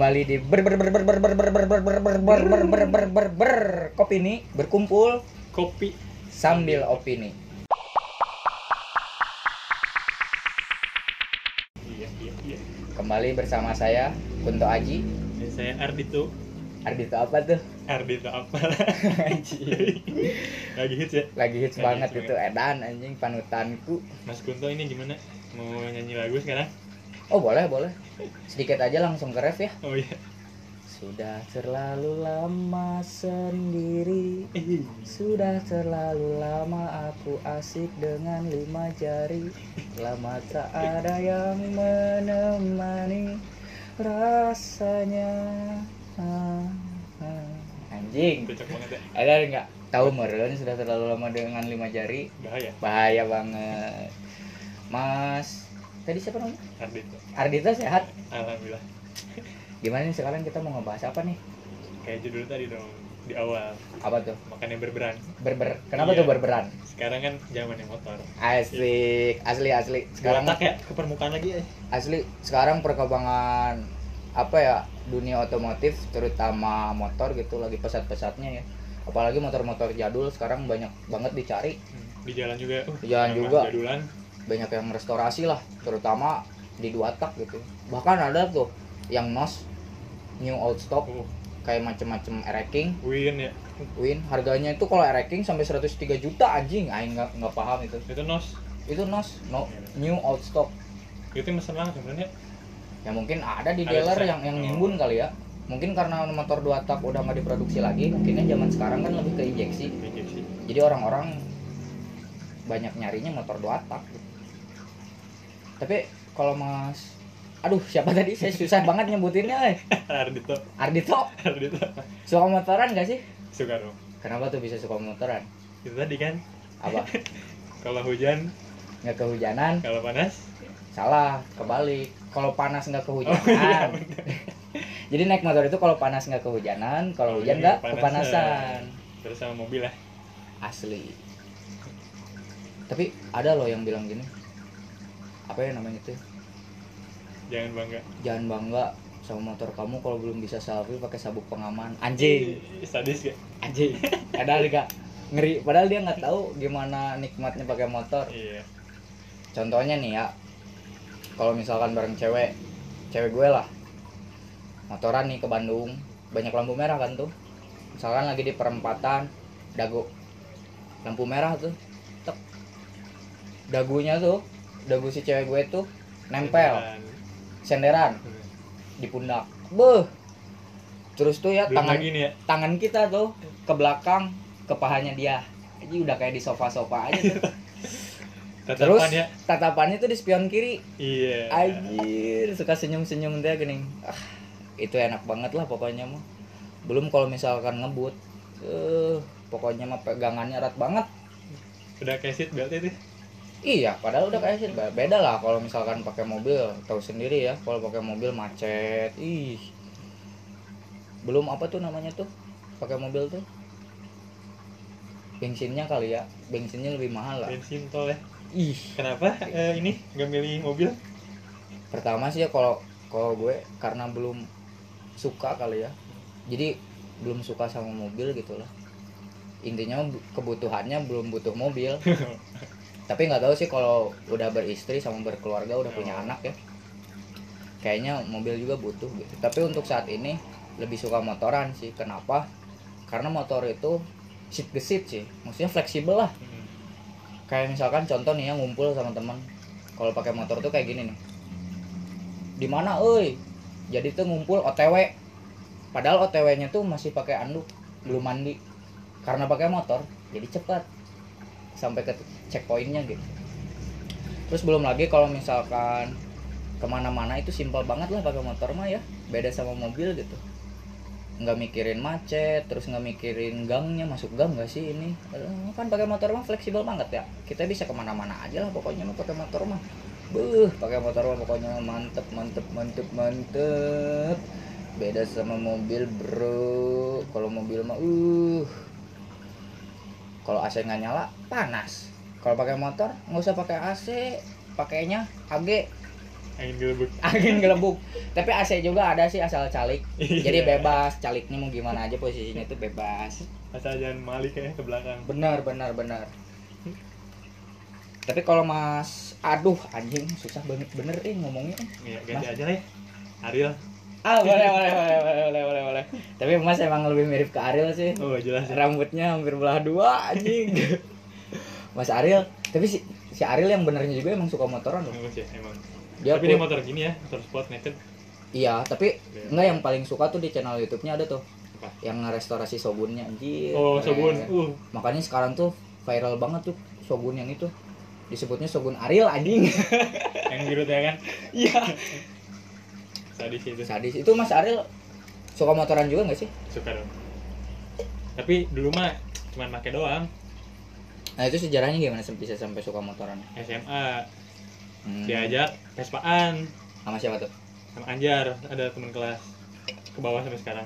kembali di ber ber ber ber ber ber ber ber ber ber ber ber ber ber ber ber ber kopi ini berkumpul kopi sambil opini iya iya iya kembali bersama saya Kunto Aji dan saya Ardito Ardito apa tuh Ardito apa lagi hits ya lagi hits Lagi banget hits itu edan anjing panutanku Mas Kunto ini gimana mau nyanyi lagu sekarang oh boleh boleh. Sedikit aja langsung ke ref ya. Oh iya. Sudah terlalu lama sendiri. Sudah terlalu lama aku asik dengan lima jari. Lama tak ada yang menemani Rasanya. Ah, ah. Anjing ya. Ada nggak tahu meren sudah terlalu lama dengan lima jari? Bahaya. Bahaya banget. Mas Tadi siapa namanya? Ardito Ardita sehat? alhamdulillah Gimana nih sekarang kita mau ngebahas apa nih? kayak judul tadi dong di awal Apa tuh? makanya berberan Berber Kenapa Iya. tuh berberan? sekarang kan zamannya motor Asik, asli asli. Sekarang Botak ya ke permukaan lagi ya asli sekarang perkembangan apa ya dunia otomotif terutama motor gitu lagi pesat-pesatnya ya. Apalagi motor-motor jadul sekarang banyak banget dicari, Hmm, di jalan juga uh, Di jalan yang juga. jadulan banyak yang restorasi lah, terutama di dua tak gitu. Bahkan ada tuh yang nos new old stock uh, kayak macem-macem ereking, win ya win harganya itu kalau ereking sampai 103 juta anjing, aing nggak nggak paham itu. itu nos Itu nos no, new old stock itu mesen banget sebenarnya ya mungkin ada di Ada dealer desain. yang yang Oh. nimbun kali ya mungkin karena motor dua tak udah nggak diproduksi lagi mungkinnya zaman sekarang kan lebih ke injeksi injeksi jadi orang-orang banyak nyarinya motor dua tak gitu. Tapi kalau mas aduh siapa tadi? Saya susah banget nyebutinnya eh. Ardito Ardito Ardito suka motoran gak sih? Suka dong. Kenapa tuh bisa suka motoran? Itu tadi kan. Apa? Kalau hujan? Nggak kehujanan. Kalau panas? Salah kebalik. Kalau panas nggak oh kehujanan. iya jadi naik motor itu kalau panas nggak kehujanan kalau hujan nggak kepanasan. terus sama mobil lah asli. Tapi ada loh yang bilang gini apa ya namanya itu jangan bangga. Jangan bangga sama motor kamu kalau belum bisa selfie pakai sabuk pengaman. Anjing sadis ya? Anjing padahal dia ngeri. Padahal dia nggak tahu gimana nikmatnya pakai motor. Iya. Contohnya nih ya kalau misalkan bareng cewek cewek gue lah. Motoran nih ke Bandung. Banyak lampu merah kan tuh. Misalkan lagi di perempatan dago lampu merah tuh. Tek. Dagunya tuh dagu si cewek gue tuh nempel. Senderan. Di pundak. Beh terus tuh ya belum tangan ya. tangan kita tuh ke belakang ke pahanya dia. Jadi udah kayak di sofa-sofa aja tuh. Terus tatapan ya. tatapannya tuh di spion kiri. iya. Anjir, suka senyum-senyum dia gini. Ah, itu enak banget lah pokoknya mah. Belum kalau misalkan ngebut. Eh, pokoknya mah pegangannya erat banget. udah kayak seat belt itu Iya, padahal udah kayak sih beda lah kalau misalkan pakai mobil, tahu sendiri ya, kalau pakai mobil macet. Ih. Belum apa tuh namanya tuh? Pakai mobil tuh. Bensinnya kali ya, bensinnya lebih mahal lah. bensin tol ya Ih, kenapa eh, ini nggak milih mobil pertama sih ya kalau kalau gue karena belum suka kali ya jadi belum suka sama mobil gitu lah intinya bu- kebutuhannya belum butuh mobil tapi nggak tahu sih kalau udah beristri sama berkeluarga udah punya Oh. anak ya. Kayaknya mobil juga butuh gitu. Tapi untuk saat ini lebih suka motoran sih. Kenapa? Karena motor itu seat gesit sih. Maksudnya fleksibel lah. Hmm. kayak misalkan contoh nih ya ngumpul sama teman kalau pakai motor tuh kayak gini nih. Di mana euy? Jadi tuh ngumpul OTW padahal OTW-nya tuh masih pakai anduk belum mandi. Karena pakai motor jadi cepat sampai ke checkpointnya gitu. Terus belum lagi kalau misalkan ke mana-mana itu simpel banget lah pakai motor mah ya beda sama mobil gitu. Nggak mikirin macet terus nggak mikirin gangnya masuk gang nggak sih ini? Eh, kan pakai motor mah fleksibel banget ya. Kita bisa ke mana-mana aja lah pokoknya mah pakai motor mah. Buh, pakai motor mah pokoknya mantep mantep mantep mantep. Beda sama mobil bro. Kalau mobil mah uh. Kalau AC nggak nyala panas kalau pakai motor nggak usah pakai AC pakainya AG angin gelembung angin gelembung tapi AC juga ada sih asal calik. Jadi Iya. bebas caliknya mau gimana aja posisinya itu bebas. Asal jangan malik ya ke belakang. Benar benar benar. Tapi kalau mas aduh anjing susah banget. Bener eh ngomongnya. Iya, ganti Mas. aja lah ya. Ariel. Ah boleh boleh boleh boleh boleh boleh boleh. Tapi mas emang lebih mirip ke Ariel sih. Oh jelas ya. Rambutnya hampir belah dua anjing mas Ariel tapi si si Ariel yang benernya juga emang suka motoran loh. Emang sih, emang. Dia tapi dia pun- motor gini ya motor sport naked. Iya tapi Iya. enggak yang paling suka tuh di channel YouTube-nya ada tuh. Apa? yang restorasi Shogunnya anjir. Oh keren. sabun uh. Makanya sekarang tuh viral banget tuh Shogun yang itu. Disebutnya Shogun Ariel anjing. Yang biru ya kan? Iya. Sadis itu. Sadis. Itu Mas Ariel suka motoran juga nggak sih? Suka dong. Tapi dulu mah cuman make doang nah itu sejarahnya gimana bisa sampai suka motoran? SMA hmm. diajak Vespaan. Sama siapa tuh? Sama Anjar ada teman kelas. Ke bawah sampai sekarang.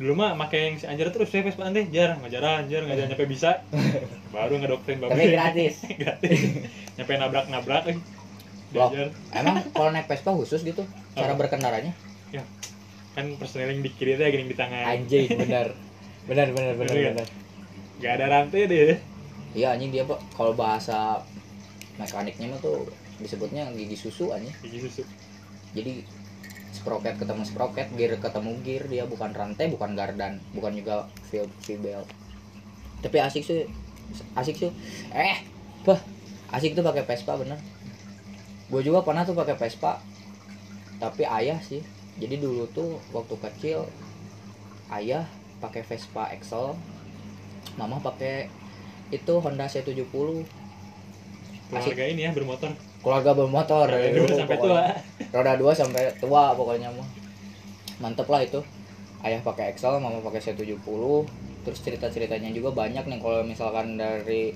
Dulu mah make yang si Anjar terus saya Vespaan deh. Jar ngajar Anjar ngajar nyampe bisa. Baru ngedoktrin bapak tapi gratis. Gratis. Nyampe nabrak nabrak Loh. diajar. emang kalau naik Vespa khusus gitu? Cara Apa? berkendaranya? Kan personeling di kiri teh gini di tangan. Anjing bener bener bener bener Bener bener gak ada rantai deh iya anjing dia pak. Kalau bahasa mekaniknya mah tuh disebutnya gigi susu anjing. Gigi susu. Jadi sprocket ketemu sprocket gear ketemu gear. Dia bukan rantai bukan gardan bukan juga field belt. Tapi asik sih. Asik sih. Eh bah asik tuh pakai Vespa bener. Gue juga pernah tuh pakai Vespa. Tapi ayah sih. Jadi dulu tuh waktu kecil ayah pakai Vespa Excel. Mama pakai itu Honda C70 asik keluarga ini ya bermotor. Keluarga bermotor. Roda dua sampai pokoknya tua. roda dua sampai tua pokoknya mah. Mantep lah itu. Ayah pakai Excel mama pakai C70 terus cerita ceritanya juga banyak nih kalau misalkan dari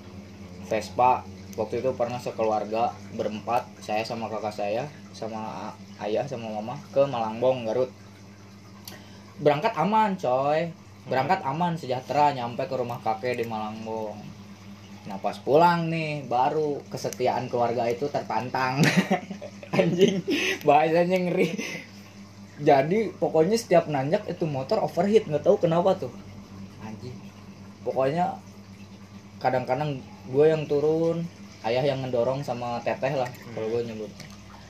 Vespa waktu itu pernah sekeluarga berempat saya sama kakak saya sama ayah sama mama ke Malangbong Garut. Berangkat aman coy. Berangkat aman sejahtera nyampe ke rumah kakek di Malangbong nah pas pulang nih baru kesetiaan keluarga itu tertantang anjing bahasanya ngeri. Jadi pokoknya setiap nanjak itu motor overheat nggak tahu kenapa tuh. Anjing pokoknya kadang-kadang gue yang turun ayah yang ngedorong sama teteh lah kalau gue nyebut.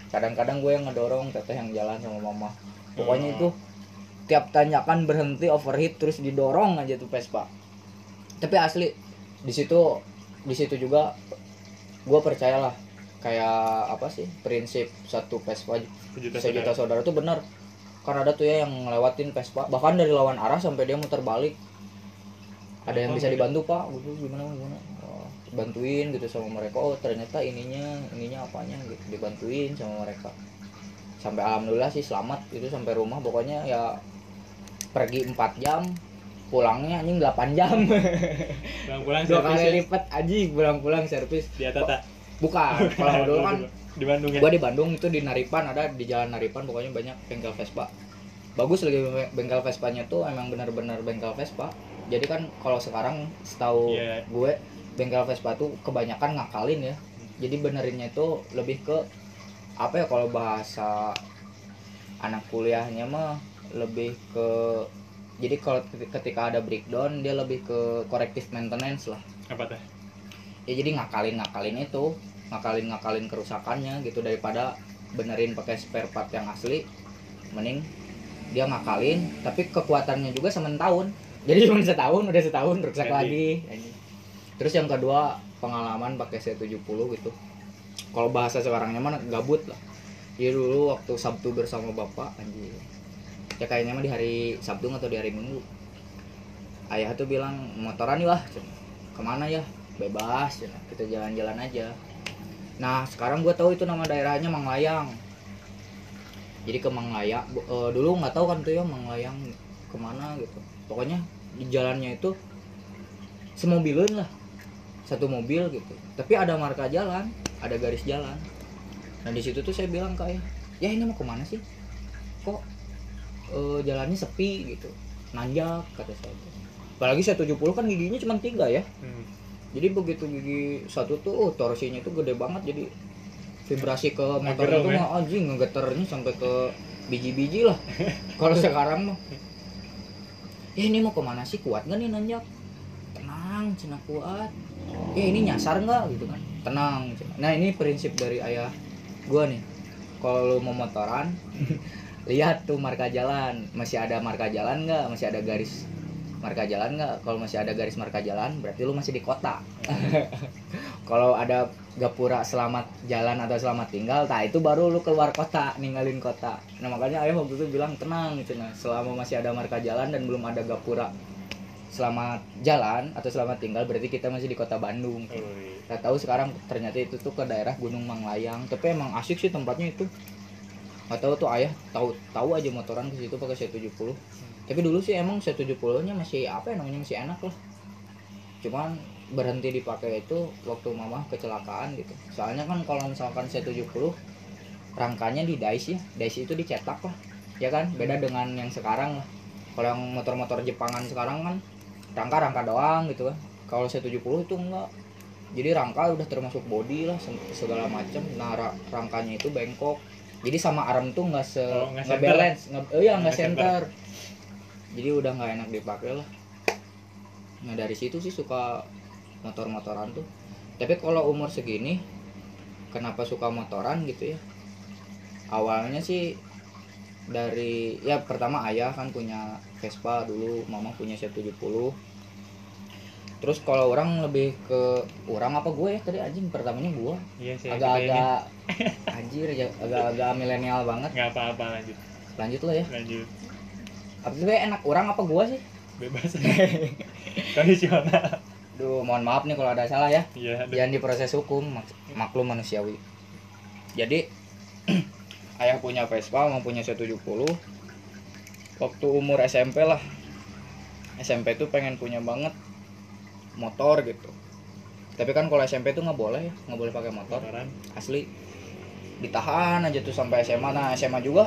Kadang-kadang gue yang ngedorong teteh yang jalan sama mama. Pokoknya Oh. itu tiap tanjakan berhenti overheat terus didorong aja tuh Vespa. Tapi asli di situ di situ juga gue percayalah kayak apa sih prinsip satu Vespa sejuta sejuta saudara tuh bener kan ada tuh ya yang ngelewatin Vespa bahkan dari lawan arah sampai dia muter balik. Ada yang Oh, bisa gitu. dibantu pak. Gitu gimana gimana? Oh, bantuin gitu sama mereka. Oh ternyata ininya ininya apanya gitu dibantuin sama mereka. Sampai alhamdulillah sih selamat itu sampai rumah. Pokoknya ya pergi 4 jam pulangnya anjing 8 jam. Pulang-pulang dua kali ya. lipat anjing pulang-pulang servis. Di Atata? Bukan kalau dulu kan di Bandung ya? gua di Bandung itu di Naripan ada di jalan Naripan pokoknya banyak bengkel Vespa. Bagus lagi bengkel Vespanya tuh emang benar-benar bengkel Vespa. Jadi kan kalau sekarang setahu Iya. gue bengkel Vespa tuh kebanyakan ngakalin ya. Jadi benerinnya itu lebih ke apa ya kalau bahasa anak kuliahnya mah lebih ke jadi kalau ketika ada breakdown dia lebih ke corrective maintenance lah. Apa teh? Ya jadi ngakalin ngakalin itu ngakalin ngakalin kerusakannya gitu. Daripada benerin pakai spare part yang asli mending dia ngakalin tapi kekuatannya juga sementahun jadi cuma setahun udah setahun rusak lagi. Terus yang kedua pengalaman pakai C70 gitu. Kalau bahasa sekarangnya mana gabut lah. Jadi dulu waktu Sabtu bersama bapak anjir ya kayaknya mah di hari Sabtu atau di hari Minggu. Ayah tuh bilang motoran yuk ah ke mana ya? Bebas ya. kita jalan-jalan aja. Nah sekarang gue tahu itu nama daerahnya Manglayang jadi ke Manglayang Bu- eh, dulu nggak tahu kan tuh ya Manglayang ke mana gitu. Pokoknya di jalannya itu semobilan lah. Satu mobil gitu. Tapi ada marka jalan ada garis jalan. Nah di situ tuh saya bilang ke ayah ya ini mau ke mana sih? Kok eh, jalannya sepi gitu. Nanjak kata saya. Apalagi saya 70 kan giginya cuma tiga ya. Hmm. jadi begitu gigi satu tuh oh torsinya itu gede banget. Jadi vibrasi ke motor itu ya? mah anjing ngegeternya sampai ke biji-biji lah. Kalau sekarang mah ya ini mau ke mana sih? Kuat nggak nih nanjak? Tenang cina kuat. Ya ini nyasar nggak? Gitu kan. Tenang Cina. nah ini prinsip dari ayah gua nih. Kalau lu mau motoran lihat tuh marka jalan. Masih ada marka jalan nggak? Masih ada garis marka jalan nggak? Kalau masih ada garis marka jalan berarti lu masih di kota. Kalau ada gapura selamat jalan atau selamat tinggal tak itu baru lu keluar kota ninggalin kota. Nah makanya ayah waktu itu bilang tenang gitu. Nah selama masih ada marka jalan dan belum ada gapura selamat jalan atau selamat tinggal berarti kita masih di kota Bandung. Gak tahu sekarang ternyata itu tuh ke daerah Gunung Manglayang. Tapi emang asik sih tempatnya itu Gak tahu tuh ayah tahu tahu aja motoran ke situ pakai C70 tapi dulu sih emang C70 nya masih apa ya namanya masih enak lah. Cuman berhenti dipakai itu waktu mama kecelakaan gitu. Soalnya kan kalau misalkan C70 rangkanya di dice ya. Dice itu dicetak lah ya kan? Beda dengan yang sekarang. Lah kalau yang motor-motor Jepangan sekarang kan rangka rangka doang gitu kan. Kalau C70 itu enggak. Jadi rangka udah termasuk body lah se- segala macam. Nah ra- rangkanya itu bengkok jadi sama arm tuh nggak se Oh, nggak center. balance. Nggak oh iya nggak Nggak center. jadi udah nggak enak dipakai lah. Nah dari situ sih suka motor-motoran tuh. Tapi kalau umur segini kenapa suka motoran gitu ya? Awalnya sih dari ya pertama ayah kan punya Vespa dulu mama punya C70 terus kalau orang lebih ke orang apa gue ya tadi anjing pertamanya gue iya sih agak-agak anjir ya agak-agak milenial banget. Nggak apa-apa lanjut. Lanjut lo ya. Lanjut. Apa sih enak orang apa gue sih? Bebas. Kondisional Duh, mohon maaf nih kalau ada salah ya. Iya jangan diproses hukum mak- maklum manusiawi. Jadi ayah punya Vespa mau punya 170 waktu umur SMP lah. SMP tuh pengen punya banget motor gitu. Tapi kan kalau SMP tuh nggak boleh nggak boleh pakai motor. Motoran. Asli. Ditahan aja tuh sampai SMA nah SMA juga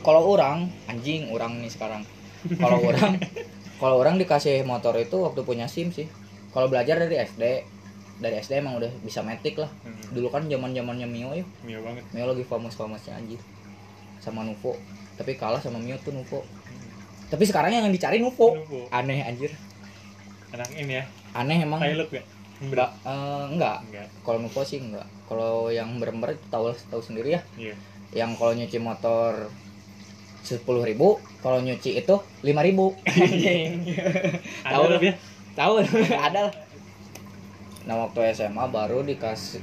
kalau orang anjing orang nih sekarang. Kalau orang kalau orang dikasih motor itu waktu punya SIM sih. Kalau belajar dari SD dari SD emang udah bisa metik lah. Hmm. dulu kan zaman zamannya Mio ya. Mio banget. Mio lagi famous famousnya anjir sama Nuvo. Tapi kalah sama Mio tuh Nuvo. Tapi sekarang yang dicari Nuvo. Nuvo. aneh anjir anak ini ya? Aneh emang. Pilot enggak eh, enggak. Enggak. Kalau Nuvo sih enggak. Kalau yang berember itu tahu tahu sendiri ya. Iya. Yang kalau nyuci motor sepuluh ribu kalau nyuci itu lima ribu. Tahu. tapi ya? Tahu. Ada lah. nah waktu SMA baru dikasih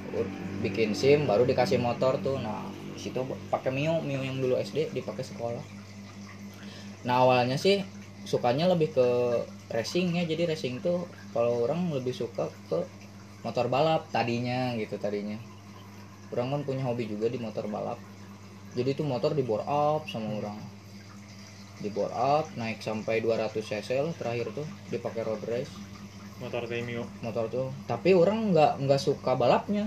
bikin sim baru dikasih motor tuh. Nah situ pakai mio. Mio yang dulu SD dipakai sekolah. Nah awalnya sih sukanya lebih ke racing ya. Jadi racing tuh kalau orang lebih suka ke motor balap tadinya gitu tadinya. Orang kan punya hobi juga di motor balap. Jadi itu motor di bore up sama orang. Di bore up naik sampai 200 cc lah terakhir tuh dipakai road race. Motor mio motor tuh. Tapi orang nggak nggak suka balapnya.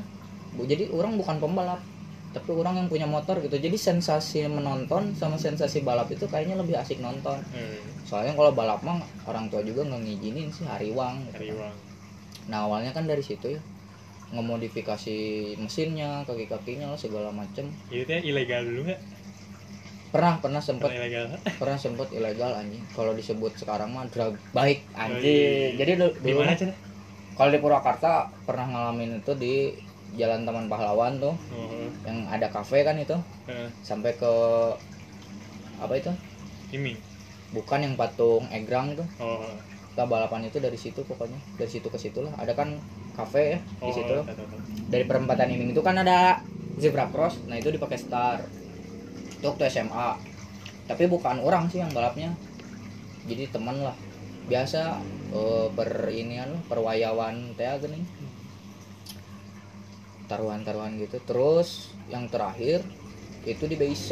Jadi orang bukan pembalap tapi orang yang punya motor gitu jadi sensasi menonton sama sensasi balap itu kayaknya lebih asik nonton. Eh, soalnya kalau balap mah orang tua juga nggak ngizinin sih hariwang gitu cari kan. uang. Nah awalnya kan dari situ ya ngemodifikasi mesinnya kaki kakinya lah segala macem. Itu teh ilegal dulu nggak? Pernah pernah sempet. Pernah ilegal pernah sempet ilegal anjing. Kalau disebut sekarang mah drug baik Oh, anjing iya. jadi dulu dulu kalau di Purwakarta pernah ngalamin itu di Jalan Taman Pahlawan tuh oh yang ada kafe kan itu eh, sampai ke apa itu? Ini. Bukan yang patung Egrang tuh oh. Kita balapan itu dari situ pokoknya dari situ ke situ lah. Ada kan kafe ya oh di situ tahu. dari perempatan ini itu kan ada zebra cross nah itu dipakai star. Itu waktu SMA tapi bukan orang sih yang balapnya. Jadi teman lah. Biasa eh, per inian perwayawan teh gini taruhan-taruhan gitu. Terus yang terakhir itu di BIC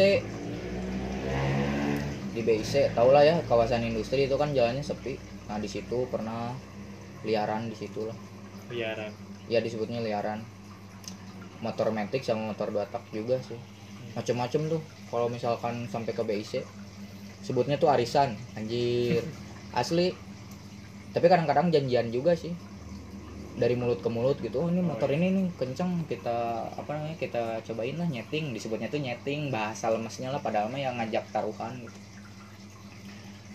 di BIC tau lah ya kawasan industri itu kan jalannya sepi. Nah di situ pernah liaran di situ lah. Liaran. Ya disebutnya liaran. Motor metik sama motor dua tak juga sih. Macem-macem tuh kalau misalkan sampai ke BIC sebutnya tuh arisan anjir. Asli. Tapi kadang-kadang janjian juga sih dari mulut ke mulut gitu oh ini motor ini nih kenceng kita apa namanya kita cobain lah nyeting. Disebutnya tuh nyeting bahasa lemesnya lah padahal mah yang ngajak taruhan gitu.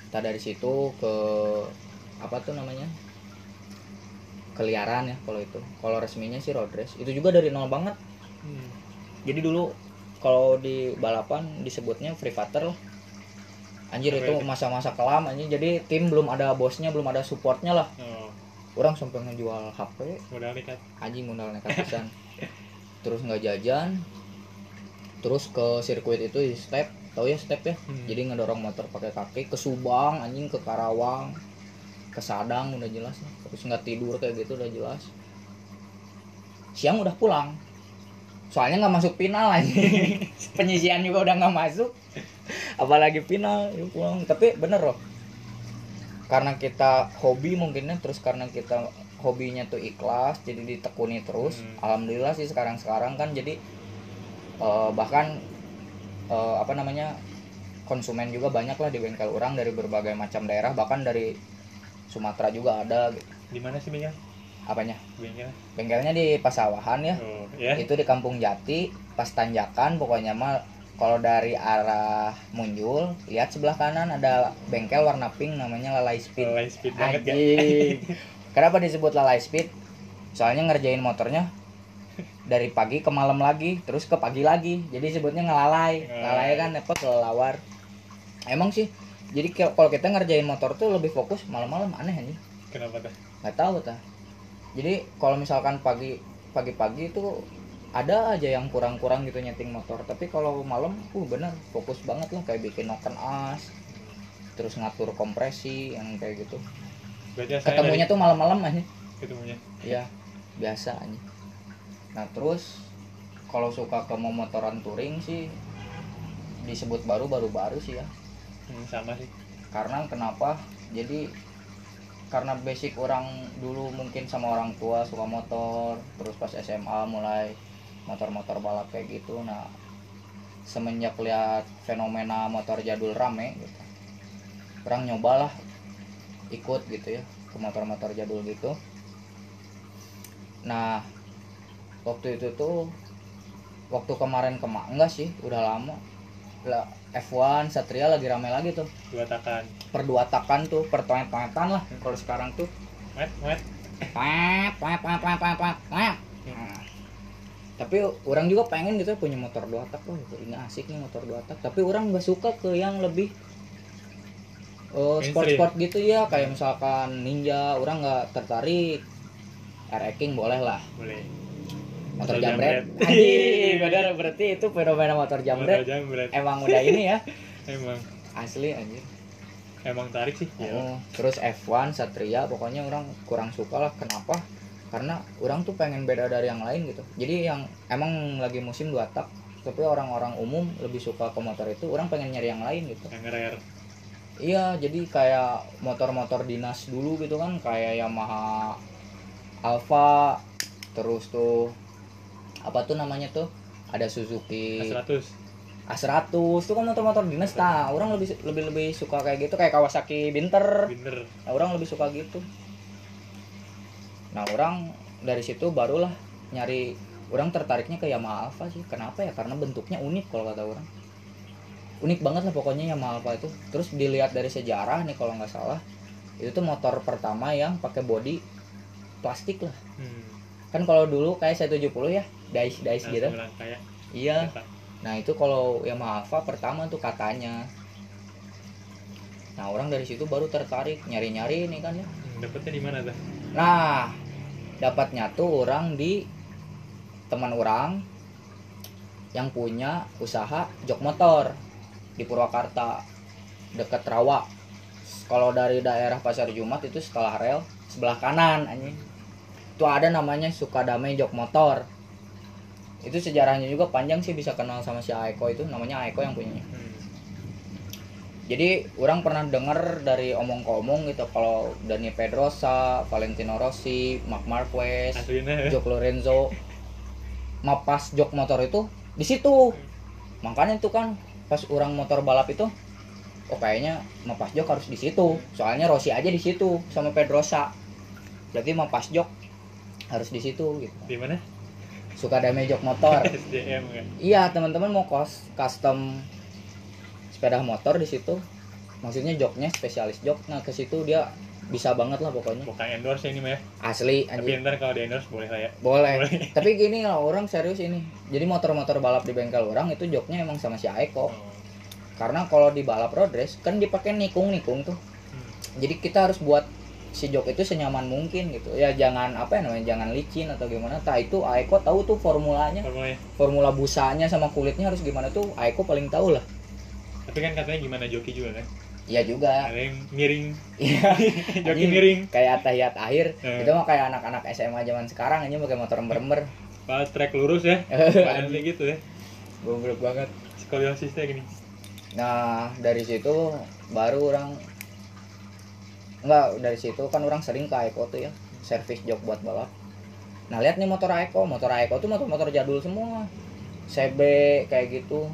Kita dari situ ke apa tuh namanya keliaran ya kalau itu. Kalau resminya sih road race. Itu juga dari nol banget. Hmm. jadi dulu kalau di balapan disebutnya free fighter lah. Anjir itu masa-masa kelam anjir. Jadi tim belum ada bosnya belum ada supportnya lah. Oh, orang sampai ngejual HP modal nekat. anjing modal nekat pisan. Terus nggak jajan. Terus ke sirkuit itu di step. Tahu ya step ya? Hmm. jadi ngedorong motor pakai kaki ke Subang anjing ke Karawang ke Sadang udah jelas. Terus nggak tidur kayak gitu udah jelas. Siang udah pulang. Soalnya nggak masuk final anjing. Penyisian juga udah nggak masuk. Apalagi final ya pulang. Tapi bener loh karena kita hobi mungkinnya terus karena kita hobinya tuh ikhlas jadi ditekuni terus Hmm. alhamdulillah sih sekarang sekarang kan jadi eh, bahkan eh, apa namanya konsumen juga banyak lah di bengkel orang dari berbagai macam daerah bahkan dari Sumatera juga ada gitu. Di mana sih bengkel? apanya Bengkel. bengkelnya di Pasawahan ya Oh, ya. itu di Kampung Jati pas tanjakan pokoknya mah kalau dari arah Munjul lihat sebelah kanan ada bengkel warna pink namanya Lalai Speed Lalai speed banget? Anjing. Kenapa disebut lalai speed? Soalnya ngerjain motornya dari pagi ke malam lagi, terus ke pagi lagi. Jadi sebutnya ngelalai. Ngelalai kan apa kelelawar. Emang sih. Jadi kalau kita ngerjain motor tuh lebih fokus malam-malam aneh nih. Kenapa tuh? Nggak tahu tah. Jadi kalau misalkan pagi pagi-pagi itu ada aja yang kurang-kurang gitu nyeting motor tapi kalau malam uh bener fokus banget lah kayak bikin noken as terus ngatur kompresi yang kayak gitu Berarti ketemunya tuh malam-malam aja dari- ketemunya. Iya, biasa aja. Nah, terus kalau suka ke motoran touring sih disebut baru baru baru sih ya. Hmm, sama sih. Karena kenapa? Jadi karena basic orang dulu mungkin sama orang tua suka motor, terus pas SMA mulai motor-motor balap kayak gitu. Nah, semenjak lihat fenomena motor jadul rame gitu. Orang nyobalah ikut gitu ya ke motor-motor jadul gitu. Nah, waktu itu tuh waktu kemarin kemak enggak sih, udah lama. Lah F1 Satria lagi rame lagi tuh. Dua takan. Per dua takan tuh, per toet-toetan lah kalau sekarang tuh. Wet, wet. Tapi orang juga pengen gitu ya punya motor dua tak wah ini asik nih motor dua tak. Tapi orang nggak suka ke yang lebih eh, sport-sport gitu ya kayak misalkan Ninja, orang nggak tertarik. R-King boleh lah. Boleh. motor Motor jambret jambret. anjing bener berarti itu fenomena motor Motor jambret emang udah ini ya Emang asli anjir emang tarik sih. Ya. oh, terus F1 Satria pokoknya orang kurang suka lah kenapa karena orang tuh pengen beda dari yang lain gitu. Jadi yang emang lagi musim dua tak tapi orang-orang umum lebih suka ke motor itu orang pengen nyari yang lain gitu. Yang rare. iya jadi kayak motor-motor dinas dulu gitu kan kayak Yamaha Alfa terus tuh apa tuh namanya tuh? Ada Suzuki. A100. A100 tuh kan motor-motor dinas nah orang lebih lebih lebih suka kayak gitu kayak Kawasaki Binter. Binder. nah, orang lebih suka gitu nah orang dari situ barulah nyari orang tertariknya ke Yamaha Alfa sih kenapa ya karena bentuknya unik kalau kata orang unik banget lah pokoknya Yamaha Alfa itu terus dilihat dari sejarah nih kalau nggak salah itu tuh motor pertama yang pakai bodi plastik lah Hmm. kan kalau dulu kayak 170 ya dice dice gitu Langsung bilang kayak iya apa? Nah itu kalau Yamaha Alfa pertama tuh katanya. Nah orang dari situ baru tertarik nyari-nyari ini kan ya. Hmm, dapetnya di mana tuh? Nah dapatnya tuh orang di teman orang yang punya usaha jok motor di Purwakarta dekat Rawa. Kalau dari daerah Pasar Jumat itu setelah rel sebelah kanan anjing. Itu ada namanya Sukadame Jok Motor. Itu sejarahnya juga panjang sih bisa kenal sama si Aiko itu namanya Aiko yang punyanya. Hmm. Jadi orang pernah dengar dari omong ke omong gitu kalau Dani Pedrosa, Valentino Rossi, Marc Marquez, Aslinya ya. Jok Lorenzo mapas jok motor itu di situ. Makanya itu kan pas orang motor balap itu oh kayaknya mapas jok harus di situ. Soalnya Rossi aja di situ sama Pedrosa. Berarti mapas jok harus di situ gitu di mana suka damai jok motor SDM kan iya teman-teman mau kos custom sepeda motor di situ. Maksudnya joknya spesialis jok. Nah ke situ dia bisa banget lah pokoknya. Bukan endorse ini mah ya? Asli tapi anjing ntar kalau di endorse boleh lah ya. Boleh. Boleh. tapi gini lah orang serius ini. Jadi motor-motor balap di bengkel orang itu joknya emang sama si Aeko. Oh. karena kalau di balap road race kan dipakai nikung-nikung tuh. Hmm. jadi kita harus buat si jok itu senyaman mungkin gitu. Ya jangan apa ya namanya jangan licin atau gimana. Tak itu Aeko tahu tuh formulanya. Formula busanya sama kulitnya harus gimana tuh Aeko paling tahu lah tapi kan katanya gimana joki juga kan? Iya juga. Ada yang miring. Iya. Joki miring. kayak tahiyat akhir. Eh. itu mah kayak anak-anak SMA zaman sekarang aja pakai motor ember-ember pas trek lurus ya? Kayak gitu ya. Goblok banget. Skoliosisnya gini. Nah dari situ baru orang enggak dari situ kan orang sering ke Aeko tuh ya. Servis jok buat balap. Nah lihat nih motor Aeko motor Aeko tuh motor-motor jadul semua. CB kayak gitu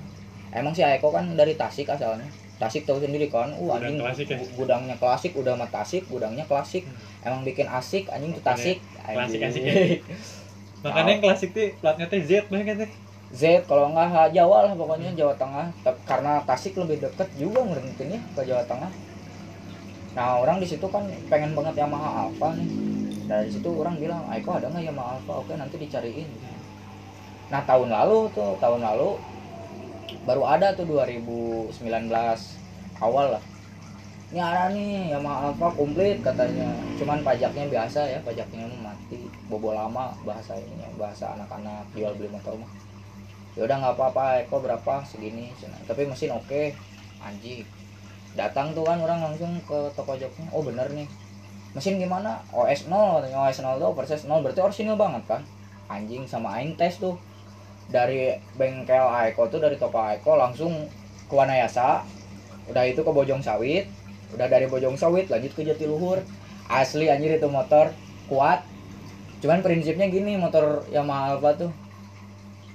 emang si Aeko kan dari Tasik asalnya. Tasik tahu sendiri kan? Uh Gudang anjing klasik ya? gu- gudangnya klasik udah mah Tasik gudangnya klasik. Emang bikin asik anjing tuh Tasik. Klasik asik ya. makanya yang klasik tuh platnya teh Z banyak kan teh? Z kalau nggak ha- Jawa lah pokoknya Jawa Tengah. Karena Tasik lebih deket juga ngerentinya ke Jawa Tengah. Nah orang di situ kan pengen banget Yamaha Alfa nih. Dari situ orang bilang Aiko ada nggak Yamaha Alfa oke nanti dicariin. Nah tahun lalu tuh tahun lalu baru ada tuh 2019 awal lah. Ini ada nih Yamaha Alfa komplit katanya. Cuman pajaknya biasa ya pajaknya mah mati. Bobo lama bahasa ininya bahasa anak-anak jual beli motor mah. Ya udah nggak apa-apa Eko berapa? Segini Cina. tapi mesin oke. Anjing datang tuh kan orang langsung ke toko joknya. Oh bener nih. Mesin gimana? OS 0 katanya. OS 0 tuh persis 0 berarti orisinil banget kan? Anjing sama aing tes tuh dari bengkel Aeko tuh dari toko Aeko langsung ke Wanayasa. Udah itu ke Bojong Sawit. Udah dari Bojong Sawit lanjut ke Jatiluhur. Asli anjir itu motor kuat. Cuman prinsipnya gini motor Yamaha Alfa tuh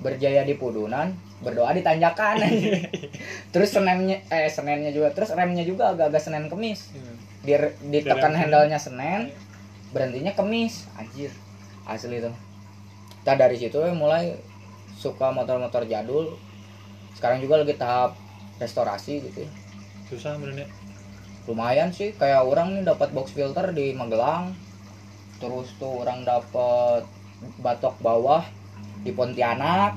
berjaya di pudunan berdoa di tanjakan. Terus senennya eh senennya juga terus remnya juga agak-agak senen kemis. Di ditekan handle-nya senen berhentinya kemis. Anjir asli tuh. Kita dari situ mulai suka motor-motor jadul sekarang juga lagi tahap restorasi gitu ya. susah benernya lumayan sih kayak orang nih dapat box filter di Magelang terus tuh orang dapat batok bawah di Pontianak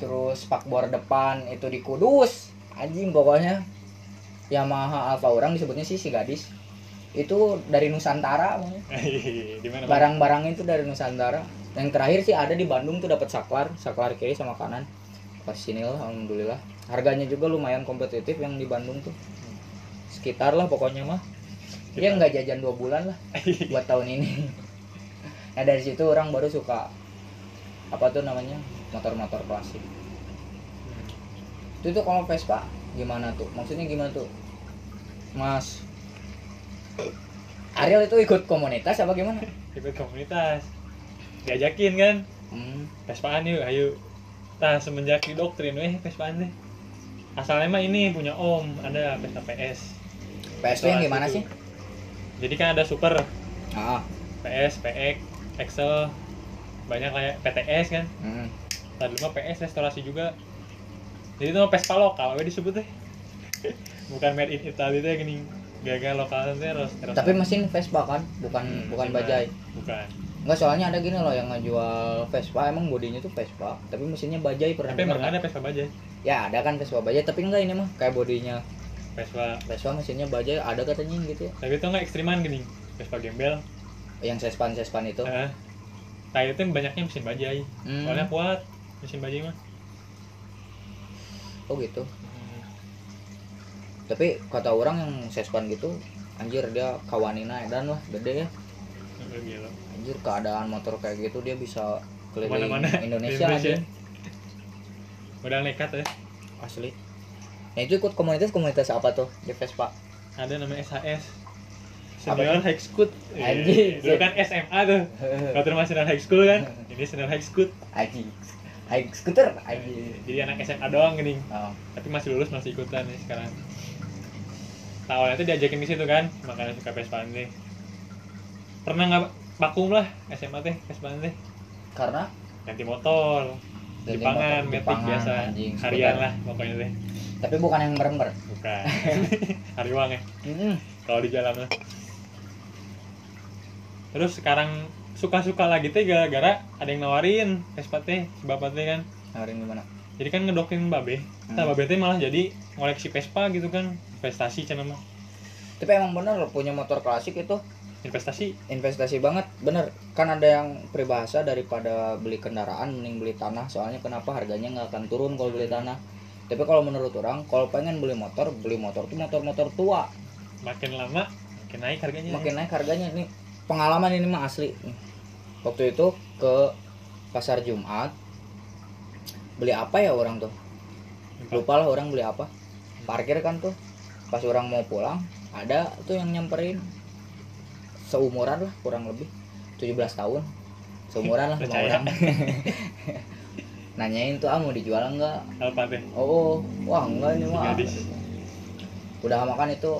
terus spakbor depan itu di Kudus anjing pokoknya. Yamaha Alfa orang disebutnya sih si gadis. Itu dari Nusantara barang-barang itu dari Nusantara yang terakhir sih ada di Bandung tuh dapat saklar saklar kiri sama kanan. Pas sini lah alhamdulillah. Harganya juga lumayan kompetitif yang di Bandung tuh. Sekitar lah pokoknya mah. Dia nggak jajan dua bulan lah buat tahun ini. Nah dari situ orang baru suka apa tuh namanya motor-motor klasik. Itu tuh kalau Vespa gimana tuh? Maksudnya gimana tuh? Mas Ariel itu ikut komunitas apa gimana? Ikut komunitas diajakin kan? Hmm. Vespaan yuk ayo. Tah semenjak di doktrin weh Vespaan deh. Asalnya mah ini punya om ada Vespa PS PSP yang gimana Itu. sih? Jadi kan ada super. Ah. PS PX Excel. Banyak lah ya PTS kan? Hmm. tadi mah PS restorasi juga. Jadi itu mah Vespa lokal we disebut teh bukan made in Italy teh gini. Gagal lokal teh harus harus- tapi mesin Vespa kan? Bukan Hmm, bukan bukan. bajai. bukan Enggak soalnya ada gini loh yang ngejual Vespa. Emang bodinya tuh Vespa tapi mesinnya bajai pernah tapi emang ada Vespa bajai ya ada kan Vespa bajai tapi enggak ini mah kayak bodinya. Vespa. Vespa mesinnya bajai ada katanya gitu ya. Tapi itu nggak ekstriman gini Vespa gembel. Yang sespan sespan itu? Heeh. nah itu banyaknya mesin bajai Hmm. soalnya kuat mesin bajai mah. Oh gitu. Tapi kata orang yang sespan gitu anjir dia kawanina dan lah gede ya gila. Anjir keadaan motor kayak gitu dia bisa keliling Ke mana-mana. Indonesia, di Indonesia. anjing. modal nekat ya. Asli. Nah itu ikut komunitas komunitas apa tuh di Vespa? Ada namanya SHS Senior High School. Anjing. dulu kan SMA tuh. Kalau terima Senior High School kan. Ini Senior High School. Aji Aji skuter Aji jadi anak SMA doang gini. Oh. tapi masih lulus masih ikutan nih sekarang. Awalnya tuh diajakin ke situ kan makanya suka Vespa nih pernah nggak vakum lah SMA teh Vespa teh? Karena? Ganti motor Ganti Jepangan, motor, Jepangan, biasa. anjing, harian lah pokoknya teh. Tapi bukan yang merember bukan. Hariwang ya. Mm-mm. kalau di jalan mah. Terus sekarang suka-suka lagi teh gara-gara ada yang nawarin Vespa teh si bapak teh kan. Hari ini gimana? Jadi kan ngedokin babe. Nah Hmm. babe teh malah jadi ngoleksi Vespa gitu kan investasi cenah mah. Tapi emang bener loh punya motor klasik itu investasi? Investasi banget bener. Kan ada yang peribahasa daripada beli kendaraan mending beli tanah. Soalnya kenapa? Harganya nggak akan turun kalau beli tanah. Tapi kalau menurut orang kalau pengen beli motor beli motor tuh motor-motor tua. Makin lama makin naik harganya. Makin naik harganya. Ini pengalaman ini mah asli. Waktu itu ke pasar Jumat beli apa ya orang tuh? Lupa lah orang beli apa. Parkir kan tuh. Pas orang mau pulang ada tuh yang nyamperin seumuran lah kurang lebih. 17 tahun. Seumuran lah sama orang. Nanyain tuh ah mau dijual enggak? Apa teh? Oh wah enggak si mah. udah makan itu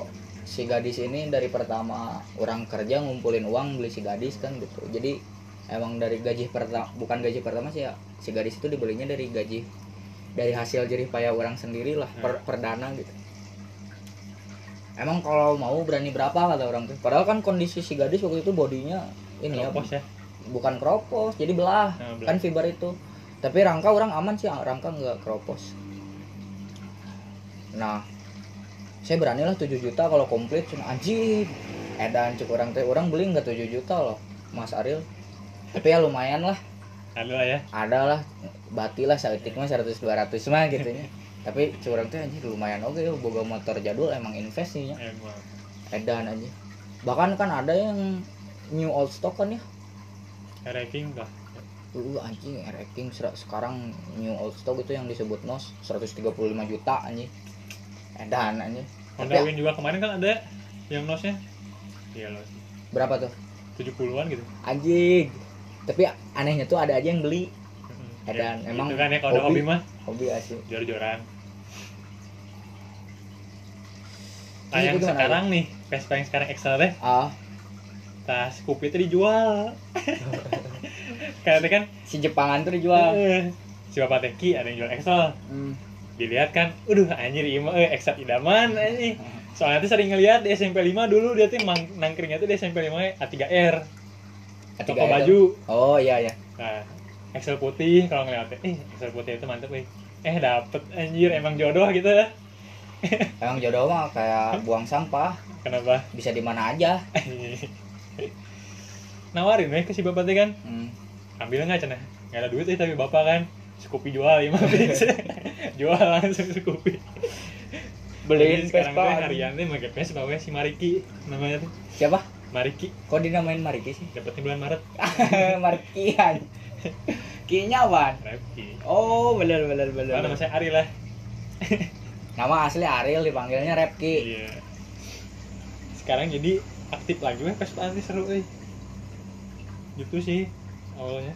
si gadis ini dari pertama orang kerja ngumpulin uang beli si gadis kan gitu. Jadi emang dari gaji pertama bukan gaji pertama sih ya si gadis itu dibelinya dari gaji dari hasil jerih payah orang sendiri lah per- perdana gitu emang kalau mau berani berapa kata orang tuh. Padahal kan kondisi si gadis waktu itu bodinya ini ya Keropos ya? bukan keropos jadi belah. Nah, belah. kan fiber itu. Tapi rangka orang aman sih. Rangka nggak keropos. Nah saya berani lah 7 juta kalau komplit. Cuma anjing edan cukup orang. Teh orang beli nggak 7 juta loh mas Ariel tapi ya lumayan lah. Ada lah ya. Ada lah. Bati lah saeutik mah 100 200 mah gitu nya tapi curang teh anjing lumayan oke ya boga motor jadul emang invest nih ya emang edan aja bahkan kan ada yang new old stock kan ya ranking dah Uh, anjing King sekarang new old stock itu yang disebut NOS 135 juta anjing. Edan anjing. Honda Win juga kemarin kan ada yang nosnya iya loh Berapa tuh? 70-an gitu Anjing. Tapi anehnya tuh ada aja yang beli. Edan, Ya, emang gitu kan ya kalau hobi. hobi mah hobi asli. jor-joran nah Terus yang gimana? sekarang nih Vespa yang sekarang Excel deh. Ah, tas kopi itu dijual. Karena kan si Jepangan tuh dijual. eh, si bapak Teki ada yang jual Excel Hmm. dilihat kan udah anjir iya mah eh Excel idaman anjing soalnya tuh sering ngeliat di SMP 5 dulu dia tuh nangkringnya tuh di SMP 5 A3R A3R toko baju. Oh iya ya. nah Excel putih kalau ngeliatnya eh Excel putih itu mantep eh eh dapet anjir emang jodoh gitu Emang jodoh mah kayak buang sampah, kenapa bisa di mana aja. nawarin weh ke si bapak teh kan Hmm. ambil nggak cenah nggak ada duit eh tapi bapak kan Scoopy jual lima fix jual langsung Scoopy Beliin sekarang Vespa. gue harian teh pakai Vespa si Mariki namanya tuh Siapa? Mariki Kok dinamain Mariki sih? dapetnya bulan Maret Markian. Kinya apaan? Repki Oh, bener bener bener. Oh, nama saya Ari lah Nama asli Ariel dipanggilnya Repki. iya sekarang jadi aktif lagi weh Vespa nanti seru eh gitu sih awalnya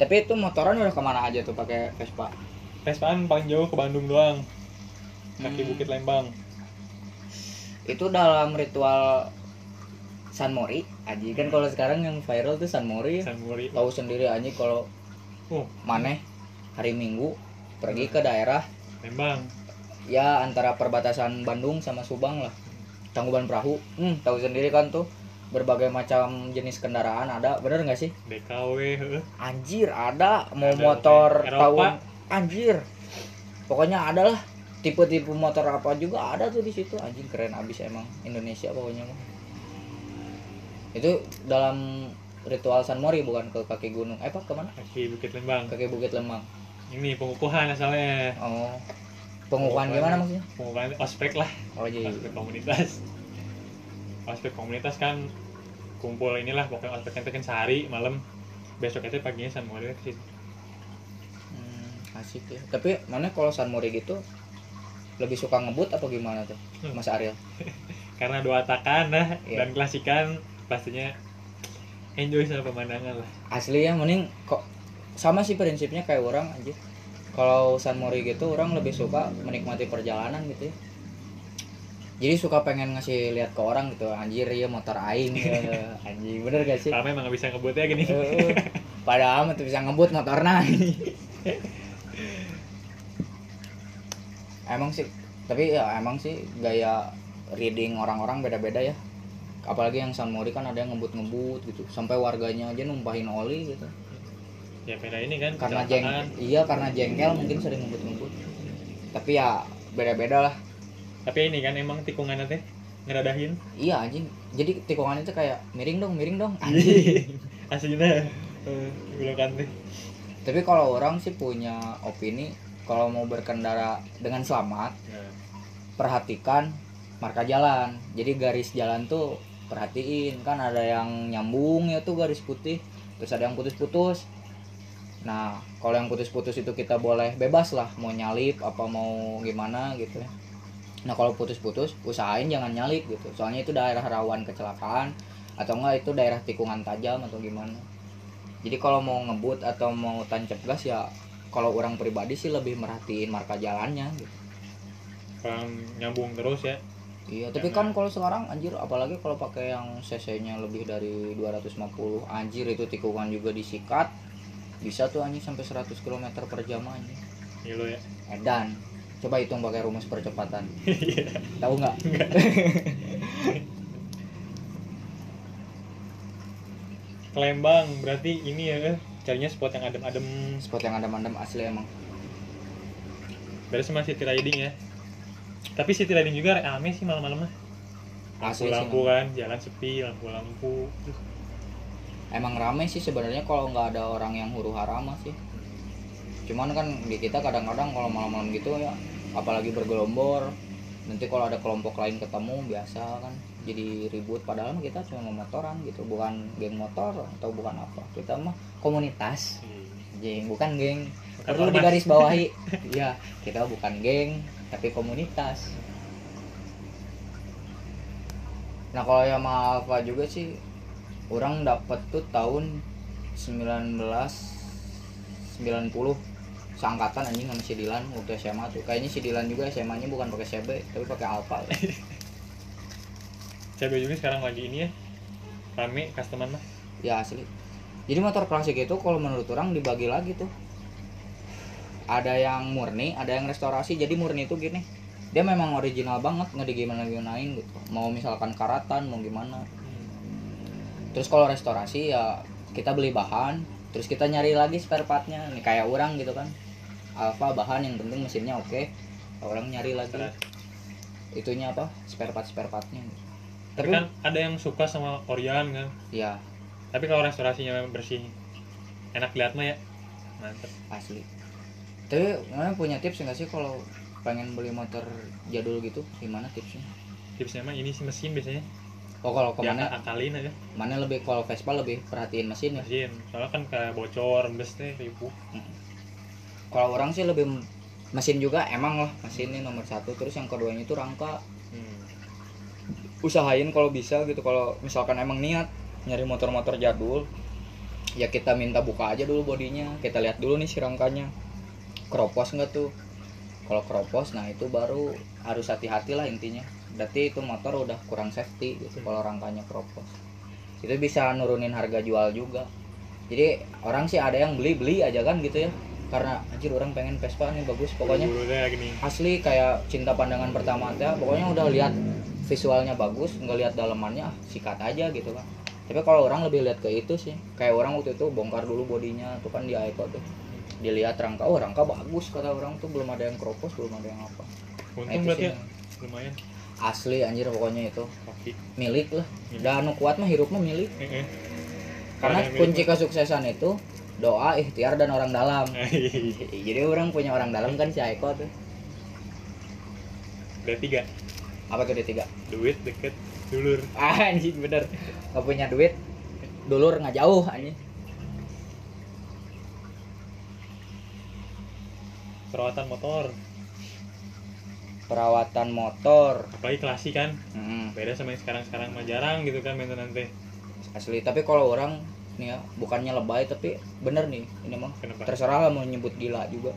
Tapi itu motoran udah ke mana aja tuh pakai Vespa? Vespaan paling jauh ke Bandung doang kaki Hmm. Bukit Lembang Itu dalam ritual San Mori. Aji kan kalau sekarang yang viral tuh San Mori. ya. San Muri Tahu sendiri Aji kalau oh maneh hari Minggu pergi ke daerah Lembang ya antara perbatasan Bandung sama Subang lah. Tangkuban Perahu. Hmm, tahu sendiri kan tuh berbagai macam jenis kendaraan ada, bener nggak sih? Heeh. Anjir, ada mau Ada, motor. Eropa. tahun anjir. Pokoknya ada lah tipe-tipe motor apa juga ada tuh di situ. Anjing keren abis emang Indonesia pokoknya mah. Itu dalam ritual San Mori bukan ke kaki gunung. Eh, apa ke mana? kaki Bukit Lembang Kaki Bukit Lemang. ini pengukuhan asalnya Oh. Pengukuhan gimana maksudnya? pengukuhan ospek lah Oh iya. ospek komunitas ospek komunitas kan kumpul inilah pokoknya ospeknya itu kan sehari malam besok itu paginya San Mori ke situ Hmm, asik ya. Tapi mana kalau San Mori gitu lebih suka ngebut apa gimana tuh? Hmm. Mas Ariel. karena dua takan nah Iya. dan klasikan pastinya enjoy sama pemandangan lah asli ya mending kok sama sih prinsipnya kayak orang aja kalau San Mori gitu orang lebih suka menikmati perjalanan gitu ya jadi suka pengen ngasih lihat ke orang gitu anjir ya motor aing gitu. anjing bener gak sih Karena emang nggak bisa ngebut ya gini. Heeh. padahal mah tuh bisa ngebut motorna emang sih tapi ya emang sih gaya reading orang-orang beda-beda ya apalagi yang San Mori kan ada yang ngebut-ngebut gitu sampai warganya aja numpahin oli gitu Ya beda ini kan. karena jeng iya karena jengkel mungkin sering ngebut-ngebut tapi ya beda-beda lah Tapi ini kan emang tikungannya teh ngeradahin. iya anjing jadi tikungan itu kayak miring dong miring dong anjing Aslinya. Eh, belum kan teh. tapi kalau orang sih punya opini kalau mau berkendara dengan selamat Nah, perhatikan marka jalan jadi garis jalan tuh perhatiin kan ada yang nyambung ya tuh garis putih terus ada yang putus-putus nah kalau yang putus-putus itu kita boleh bebas lah mau nyalip apa mau gimana gitu ya nah kalau putus-putus usahain jangan nyalip gitu soalnya itu daerah rawan kecelakaan atau enggak itu daerah tikungan tajam atau gimana jadi kalau mau ngebut atau mau tancap gas ya kalau orang pribadi sih lebih merhatiin marka jalannya gitu Kalau nyambung terus ya. Iya, tapi kan kalau sekarang anjir apalagi kalau pakai yang cc-nya lebih dari 250 anjir itu tikungan juga disikat. Bisa tuh anjir sampai 100 km per jam anjir. Gilo ya. Edan. Coba hitung pakai rumus percepatan. Tahu nggak? Kelembang berarti ini ya carinya spot yang adem-adem Spot yang ada mandem asli emang. beres sama city riding ya tapi city riding juga rame sih malam-malam mah lampu-lampu kan jalan sepi lampu-lampu Emang rame sih sebenarnya kalau nggak ada orang yang huru hara mah sih. Cuman kan di kita kadang-kadang kalau malam-malam gitu ya apalagi bergelombor nanti kalau ada kelompok lain ketemu biasa kan jadi ribut. Padahal kita cuma mau motoran gitu bukan geng motor atau bukan apa. Kita mah komunitas. Geng bukan geng. Bukan perlu ormas. digaris bawahi ya kita bukan geng tapi komunitas. Nah kalau yang Alfa juga sih orang dapat tuh tahun 1990 seangkatan anjing sama si Dilan waktu SMA tuh. Kayaknya si Dilan juga SMA nya bukan pakai CB tapi pakai Alfa CB juga sekarang lagi ini ya. Rame customer mah. Ya asli. Jadi motor klasik itu kalau menurut orang dibagi lagi tuh. Ada yang murni ada yang restorasi. Jadi murni itu gini. Dia memang original banget nggak di gimana gimanain gitu. Mau misalkan karatan mau gimana terus kalau restorasi ya kita beli bahan terus kita nyari lagi spare partnya. Nih kayak orang gitu kan. Alfa bahan yang penting mesinnya oke orang nyari lagi. Itunya apa? Spare part spare partnya. Tapi kan ada yang suka sama Orion kan? Ya tapi kalau restorasinya bersih enak lihat mah ya. Mantep. Asli. Tapi mana punya tips nggak sih kalau pengen beli motor jadul gitu? Gimana tipsnya? Tipsnya mah ini sih mesin biasanya oh kalau ya ke mana akalin aja mana lebih kalau Vespa lebih perhatiin mesin ya? Mesin soalnya kan kayak bocor embes teh ribu. Kalau orang sih lebih mesin juga emang lah mesin ini nomor satu. Terus yang keduanya itu rangka. Hmm. usahain kalau bisa gitu kalau misalkan emang niat nyari motor-motor jadul ya kita minta buka aja dulu bodinya. Kita lihat dulu nih si rangkanya. Keropos nggak tuh? Kalau keropos nah itu baru harus hati-hati lah intinya berarti itu motor udah kurang safety gitu kalau rangkanya keropos. Itu bisa nurunin harga jual juga. Jadi orang sih ada yang beli beli aja kan gitu ya. Karena anjir orang pengen Vespa nih bagus pokoknya. Asli kayak cinta pandangan pertama teh pokoknya udah lihat visualnya bagus nggak lihat dalemannya ah, sikat aja gitu kan. Tapi kalau orang lebih lihat ke itu sih kayak orang waktu itu bongkar dulu bodinya tuh kan di Aiko tuh. Dilihat rangka oh rangka bagus kata orang tuh. Belum ada yang kropos belum ada yang apa. Nah, untung itu berarti sih. ya lumayan asli anjir pokoknya itu. Kaki milik lah. Milik. dan anu kuat mah hirup mah milik. Karena Ada kunci kesuksesan itu doa ikhtiar dan orang dalam. Mah. jadi orang punya orang dalam kan si Aiko tuh. Ada tiga. Apa tuh di tiga? Duit deket dulur. Ah, anjing bener. Nggak punya duit dulur nggak jauh anjing. Perawatan motor perawatan motor. Apalagi klasik kan? Mm, beda sama yang sekarang sekarang mah jarang gitu kan maintenance teh asli tapi kalau orang nih ya bukannya lebay tapi bener nih ini mah. Kenapa? Terserah lah mau nyebut gila juga.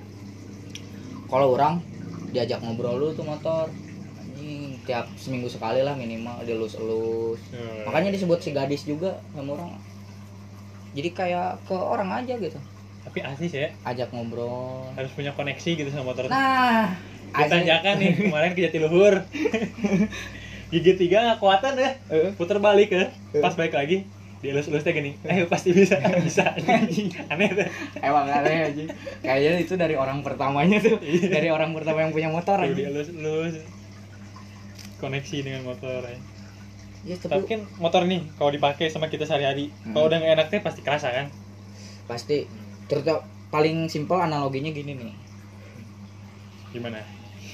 Kalau orang diajak ngobrol dulu tuh motor. Anjing tiap seminggu sekali lah minimal dilus-elus. Eh, makanya disebut si gadis juga sama orang. Jadi kayak ke orang aja gitu. Tapi asli sih ya. Ajak ngobrol. Harus punya koneksi gitu sama motor. Nah asli. ditanyakan nih kemarin ke Jatiluhur gigi tiga nggak kuatan ya Eh, puter balik ya pas balik lagi dielus-elus teh gini. Ayo pasti bisa bisa. Anjing aneh tuh. Emang aneh aja kayaknya itu dari orang pertamanya tuh. Iya. dari orang pertama yang punya motor aja dielus-elus. Koneksi dengan motor ya. ya tapi tapi kan motor nih kalau dipakai sama kita sehari-hari kalau Hmm. udah nggak enak teh pasti kerasa kan? Pasti. Terus paling simpel analoginya gini nih. Gimana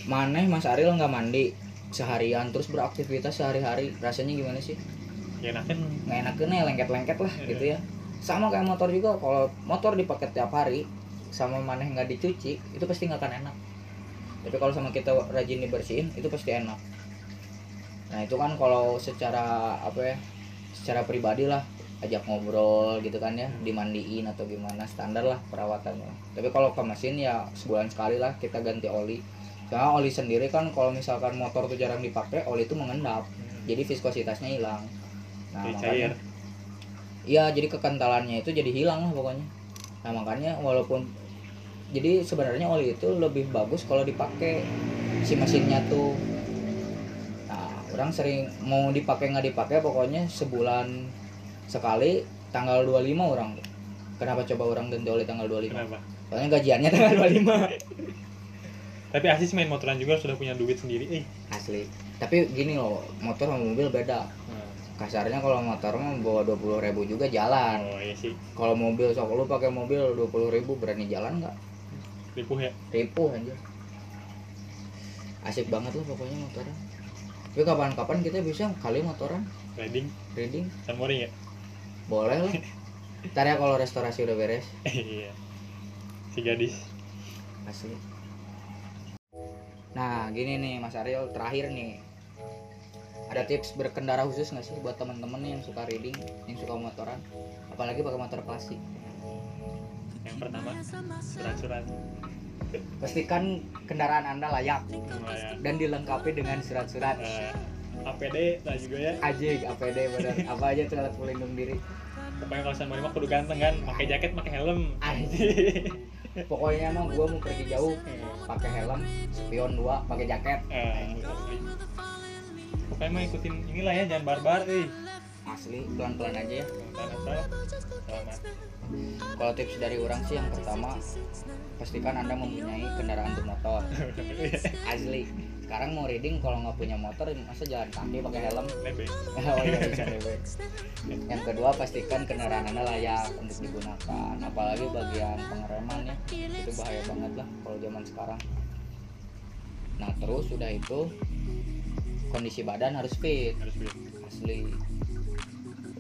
maneh Mas Ariel nggak mandi seharian terus beraktivitas sehari-hari. Rasanya gimana sih? Ya enakan nggak ya lengket-lengket lah Iya. gitu ya. Sama kayak motor juga kalau motor dipakai tiap hari sama maneh nggak dicuci itu pasti nggak akan enak. Tapi kalau sama kita rajin dibersihin itu pasti enak. Nah itu kan kalau secara apa ya secara pribadi lah ajak ngobrol gitu kan ya dimandiin atau gimana standar lah perawatannya. Tapi kalau ke mesin ya sebulan sekali lah kita ganti oli karena oli sendiri kan kalau misalkan motor tuh jarang dipakai oli itu mengendap jadi viskositasnya hilang nah Jadi makanya cair Iya, jadi kekentalannya itu jadi hilang lah pokoknya. Nah makanya walaupun jadi sebenarnya oli itu lebih bagus kalau dipakai si mesinnya tuh. Nah orang sering mau dipakai nggak dipakai pokoknya sebulan sekali tanggal 25 orang. Kenapa coba orang ganti oli tanggal 25? kenapa Soalnya gajiannya tanggal 25 tapi asli sih main motoran juga sudah punya duit sendiri. Eh. Asli. Tapi gini loh, motor sama mobil beda. Kasarnya kalau motor mah bawa 20.000 ribu juga jalan. oh iya sih. Kalau mobil sok lu pakai mobil 20.000 ribu berani jalan nggak? ripuh ya? Ripuh anjir. Asik banget lah pokoknya motoran tapi kapan-kapan kita bisa kali motoran. Riding. Reading San Mori ya? Boleh lah. Ntar ya kalau restorasi udah beres. Iya. Si gadis. Asli nah gini nih Mas Ariel terakhir nih. Ada tips berkendara khusus nggak sih buat teman-teman yang suka reading yang suka motoran? Apalagi pakai motor klasik. Yang pertama surat-surat. Pastikan kendaraan anda layak lumayan. dan dilengkapi dengan surat-surat. Eh, APD lah juga ya. Ajik, APD bener. Apa aja tuh alat pelindung diri? Pokoknya kalau San Mori mah kudu ganteng kan pakai jaket pakai helm. Anjing. pokoknya emang gua mau pergi jauh pakai helm spion dua pakai jaket. Eh, pokoknya mah ikutin inilah ya jangan barbar eh. Asli pelan pelan aja ya. Selamat kalau tips dari orang sih yang pertama pastikan anda mempunyai kendaraan bermotor. Asli sekarang mau reading kalau nggak punya motor masa jalan kaki pakai helm? Oh iya bisa nebeng. yang kedua pastikan kendaraan anda layak untuk digunakan. Apalagi bagian pengereman ya itu bahaya banget lah kalau zaman sekarang. Nah terus sudah itu kondisi badan harus fit. Harus asli.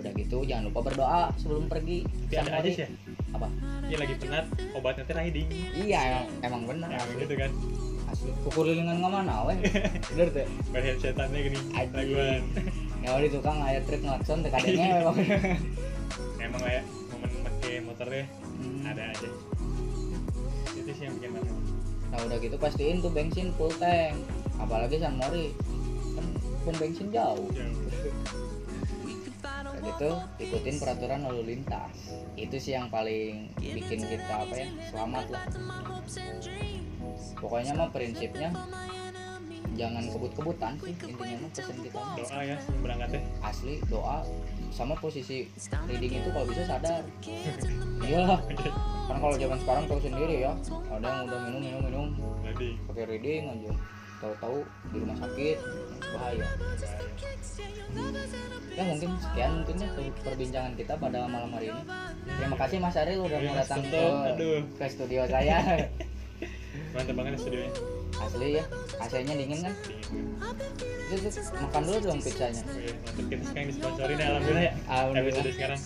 Udah gitu jangan lupa berdoa sebelum pergi. Tapi ada aja sih. Ya apa? Dia lagi penat obatnya teh riding iya emang, emang benar. Asli gitu kan asli kukurilingan nggak mana weh? Bener tuh. Ber headsetannya gini laguan. Ya di tukang ayat trik ngelakson teh kadangnya memang emang. Kayak momen pakai motornya Hmm. ada aja. Itu sih yang bikin mati nah udah gitu pastiin tuh bensin full tank. Apalagi San Mori. Kan pom bensin jauh. Udah gitu ikutin peraturan lalu lintas. Itu sih yang paling bikin kita apa ya selamat lah pokoknya mah prinsipnya jangan kebut-kebutan sih intinya mah pesan kita doa ya berangkat teh asli doa sama posisi reading itu kalau bisa sadar. Iyalah kan kalau zaman sekarang tahu sendiri ya ada yang udah minum minum minum. Pakai reading aja. Tahu-tahu di rumah sakit bahaya. Ya mungkin sekian mungkin ya per- perbincangan kita pada malam hari ini. Terima kasih Mas Ariel udah Iya, mau datang ke, ke studio saya mantap banget ya studionya? Asli ya AC-nya dingin kan? Terus, terus, makan dulu dong pizzanya. Oke, mantap kita sekarang disponsorin ya alhamdulillah ya. Alhamdulillah. episode sekarang.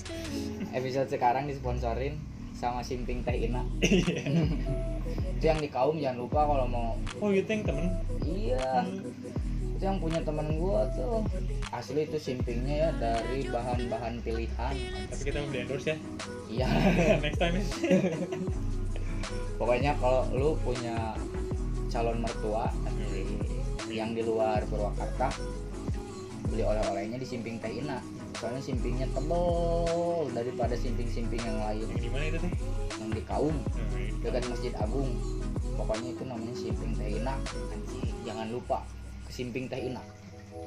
Episode sekarang disponsorin sama Simping Teh Ina. Itu yang di kaum jangan lupa kalau mau. Oh gitu yang temen? Iya. Itu yang punya temen gua tuh. Asli itu simpingnya ya dari bahan-bahan pilihan. Tapi kita mau di endorse ya. Iya. Next time ya pokoknya kalau lu punya calon mertua asli, yang di luar Purwakarta beli oleh-olehnya di Simping Teh Ina. Soalnya simpingnya tebel daripada simping-simping yang lain. Yang di mana itu teh? Yang di Kaum dekat Masjid Agung. Pokoknya itu namanya Simping Teh Ina. Jangan lupa ke Simping Teh Ina.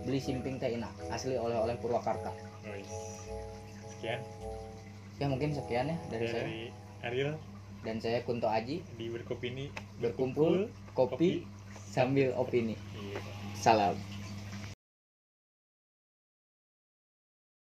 Beli Simping Teh Ina asli oleh-oleh Purwakarta. Sekian. Ya mungkin sekian ya dari Ya, saya. Dari Ariel dan saya Kunto Aji. Di berkopi ini berkumpul kopi. sambil opini. Iya. salam